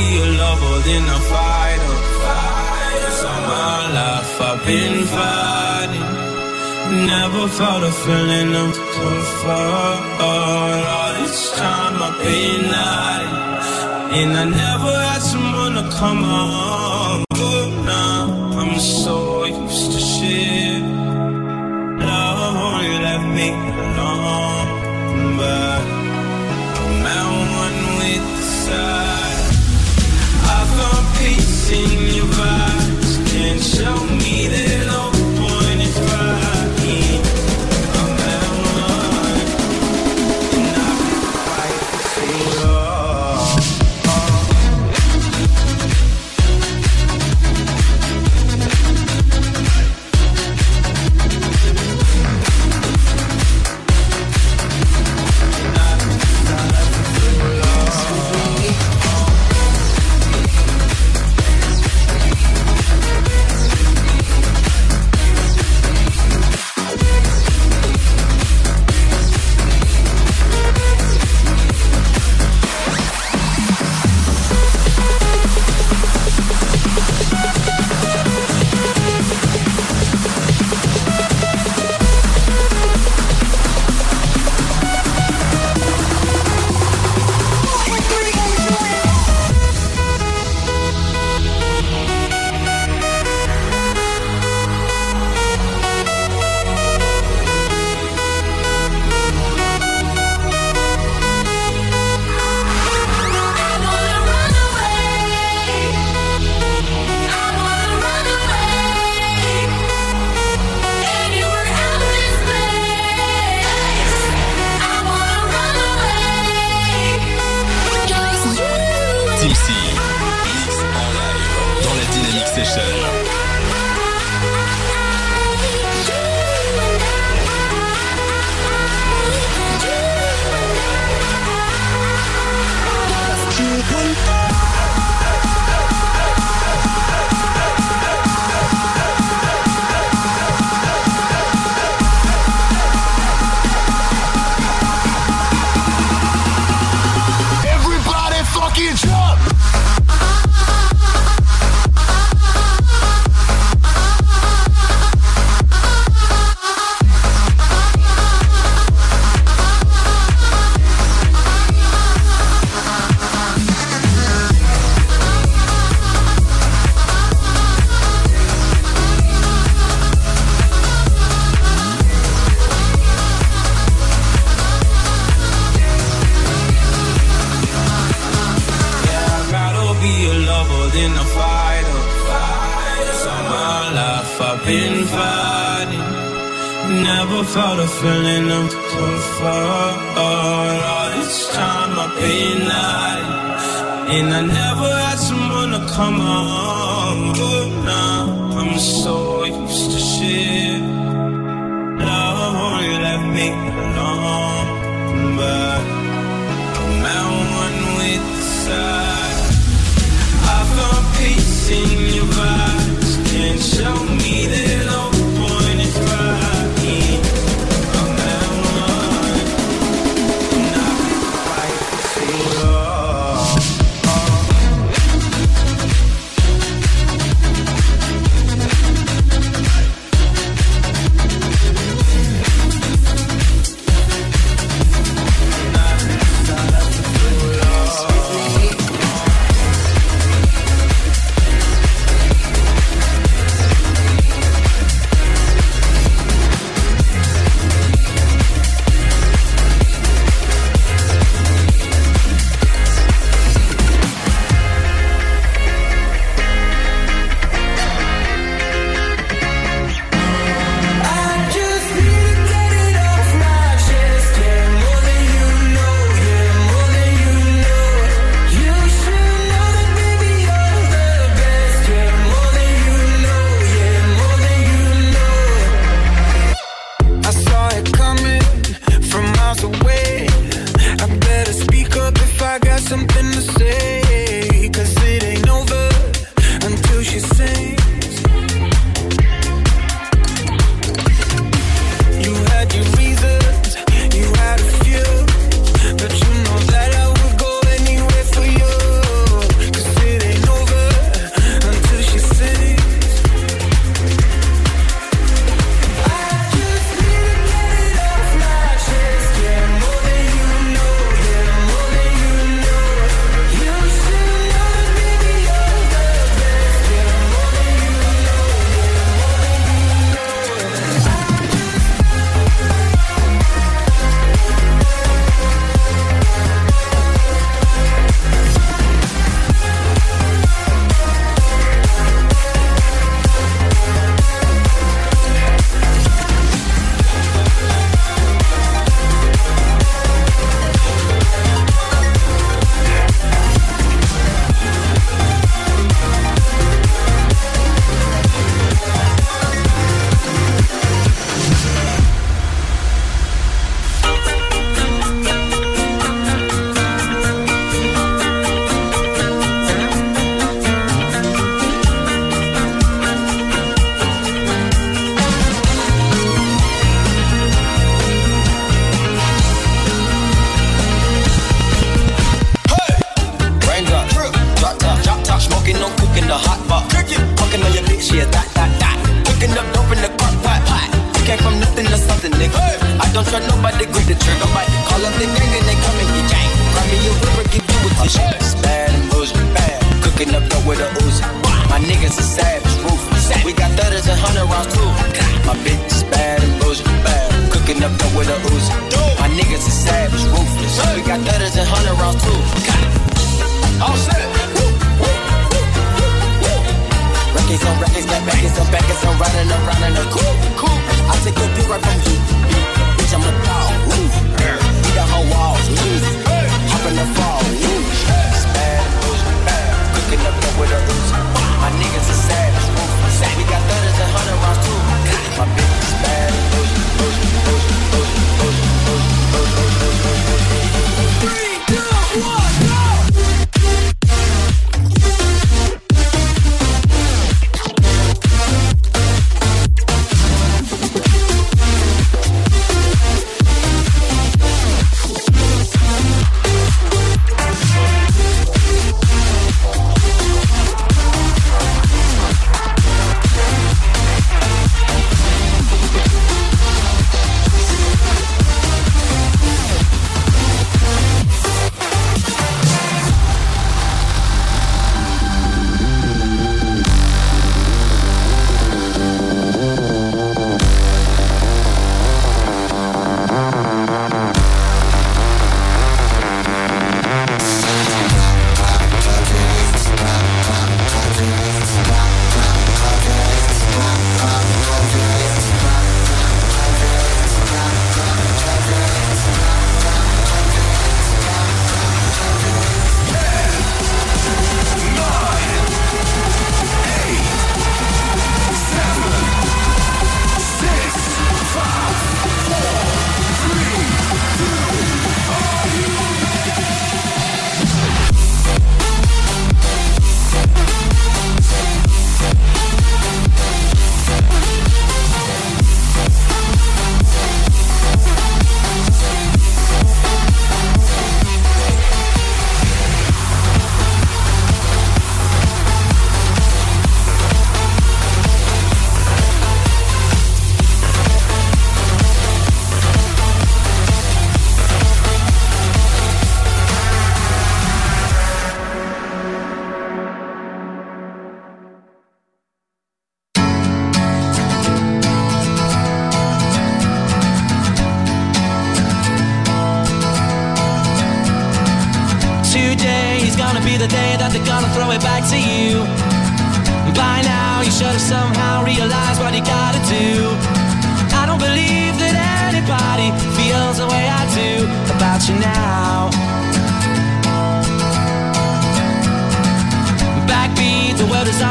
be a lover than a fighter. Cause all my life I've been fighting. Never felt a feeling of comfort. All this time I've been hiding. And I never had someone to come on. Been fighting. Never felt a feeling of comfort. All this time I've been hiding. And I never had someone to come on. But now I'm so with a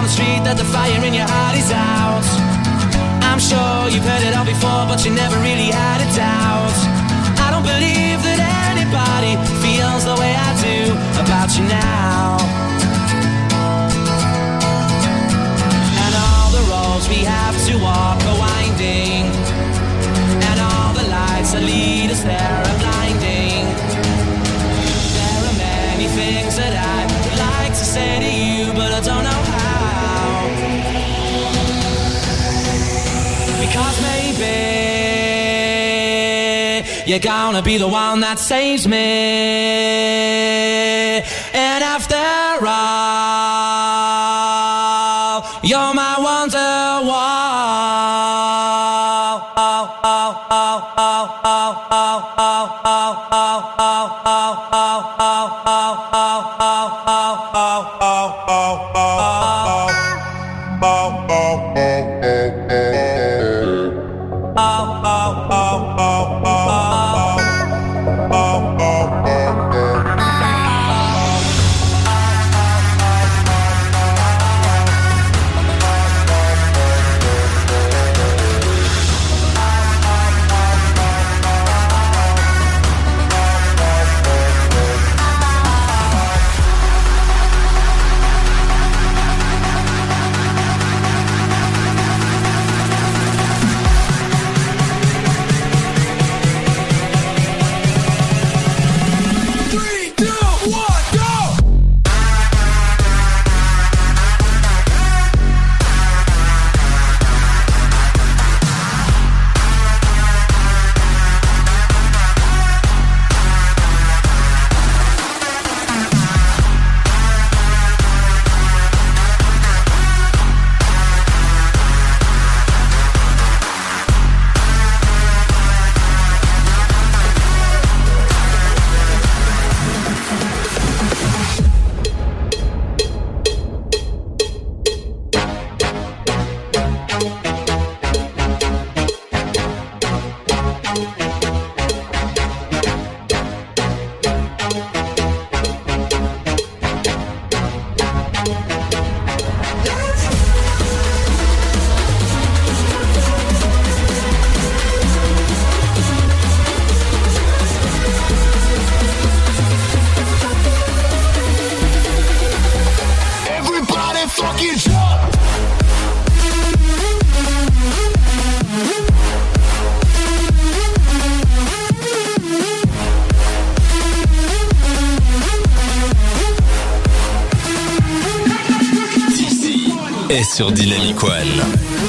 street that the fire in your heart is out. I'm sure you've heard it all before, but you never really had a doubt. I don't believe that anybody feels the way I do about you now. And all the roads we have to walk are winding, and all the lights that lead us there are blinding. There are many things that I'd like to say to you, but I don't know. Because maybe you're gonna be the one that saves me. And after all, you're my wonderwall. Bow, bow. Est sur Dynamic One.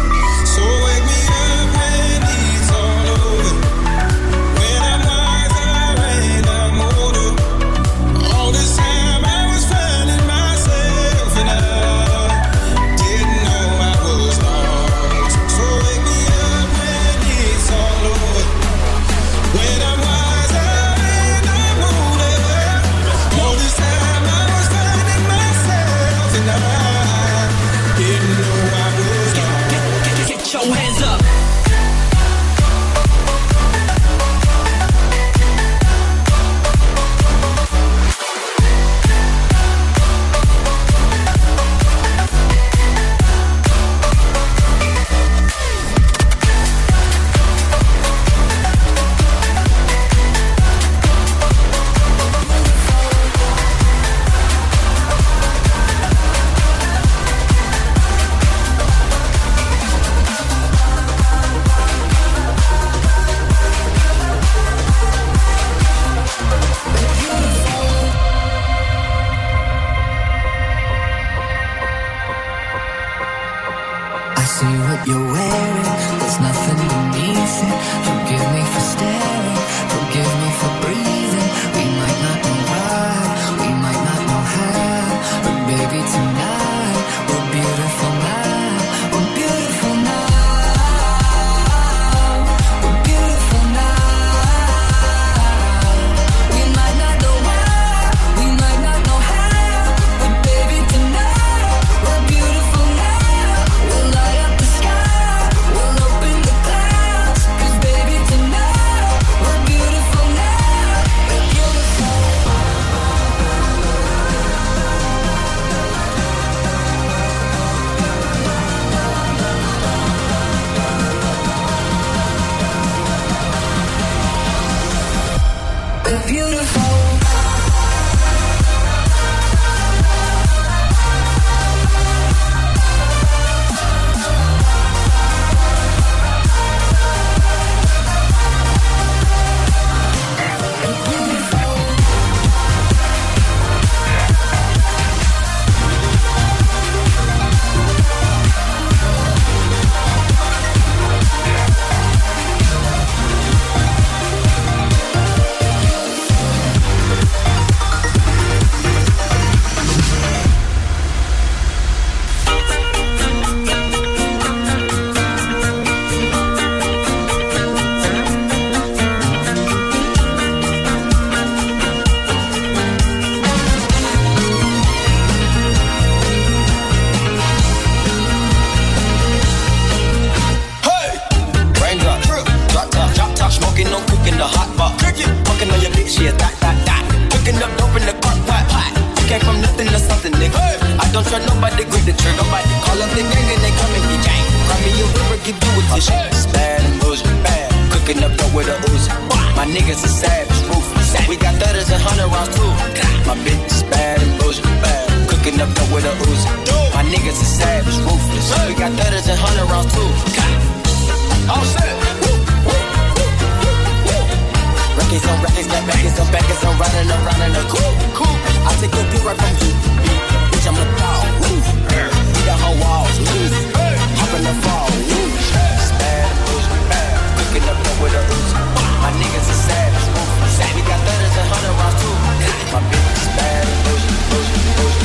Ruthless. Bad and bullshit, bad. Cooking up dope with a Uzi. My niggas are savage, ruthless. We got thudders and hundred rounds too. My bitch is bad and bullshit, bad. Cooking up dope with a Uzi. My niggas are savage, ruthless. We got thudders and hundred rounds too. All set. Records on records, got records on backers, I'm riding around in a coupe. Cool. I take your beat right from you. Bitch, I'm a dog. Beat the whole walls. Hop in the fall. Bullshit, Cooking up dope with a Uzi. My niggas are savage. We got thudders and hundred rounds too. My bitch is bad, bullshit,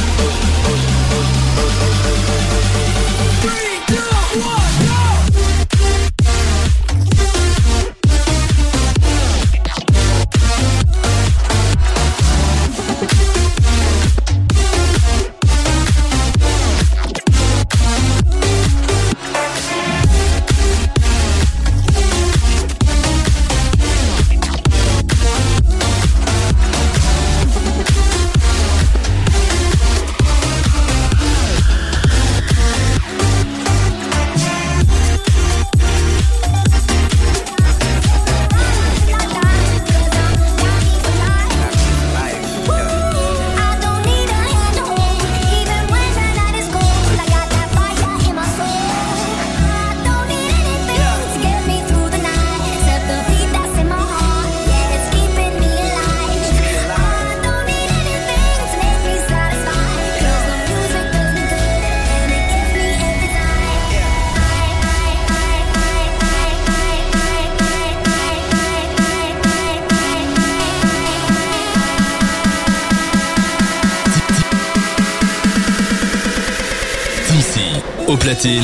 au platine,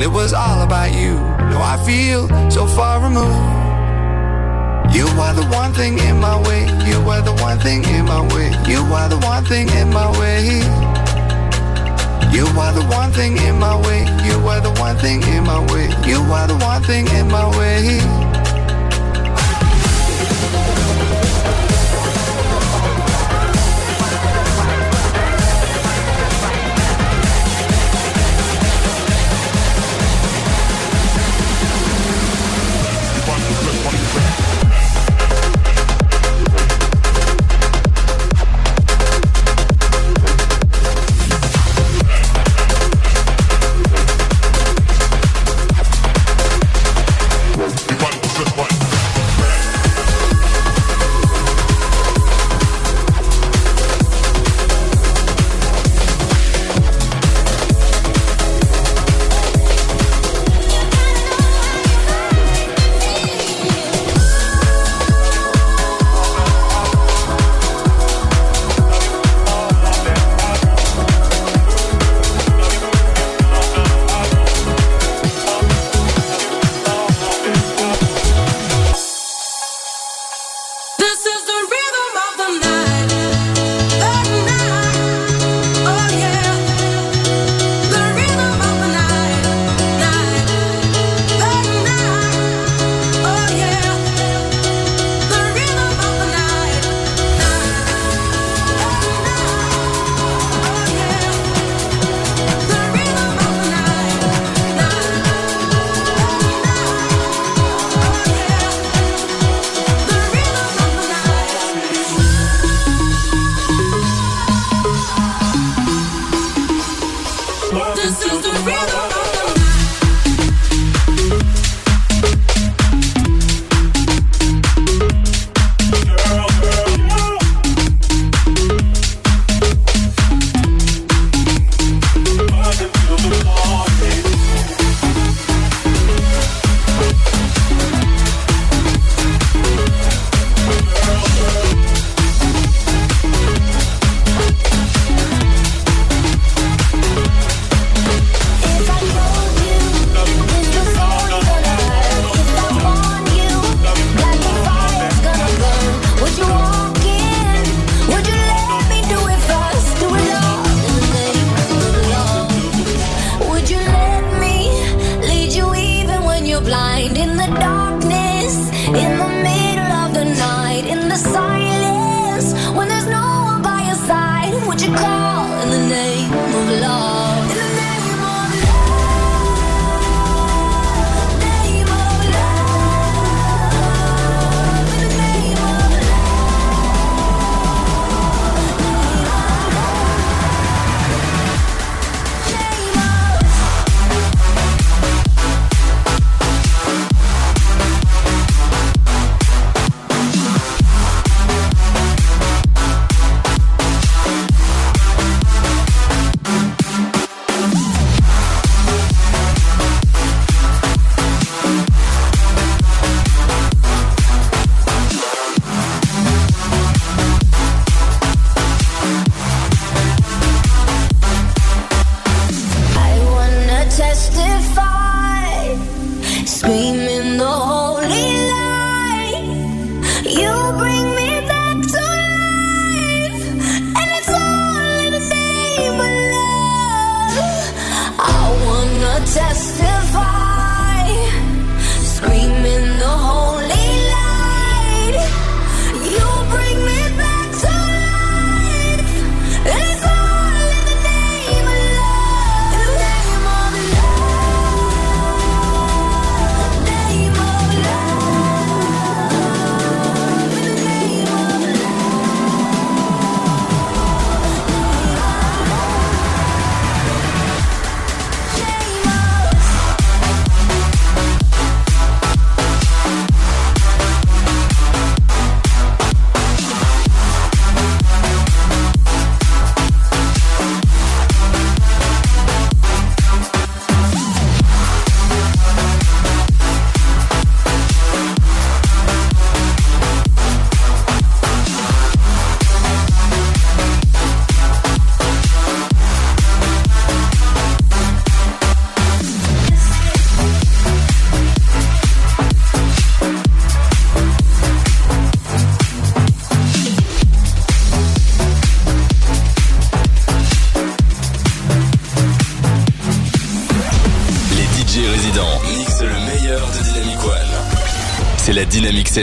and it was all about you. Now I feel so far removed. You are the one thing in my way. You are the one thing in my way. You are the one thing in my way. You are the one thing in my way. You are the one thing in my way. You are the one thing in my way.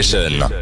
Session.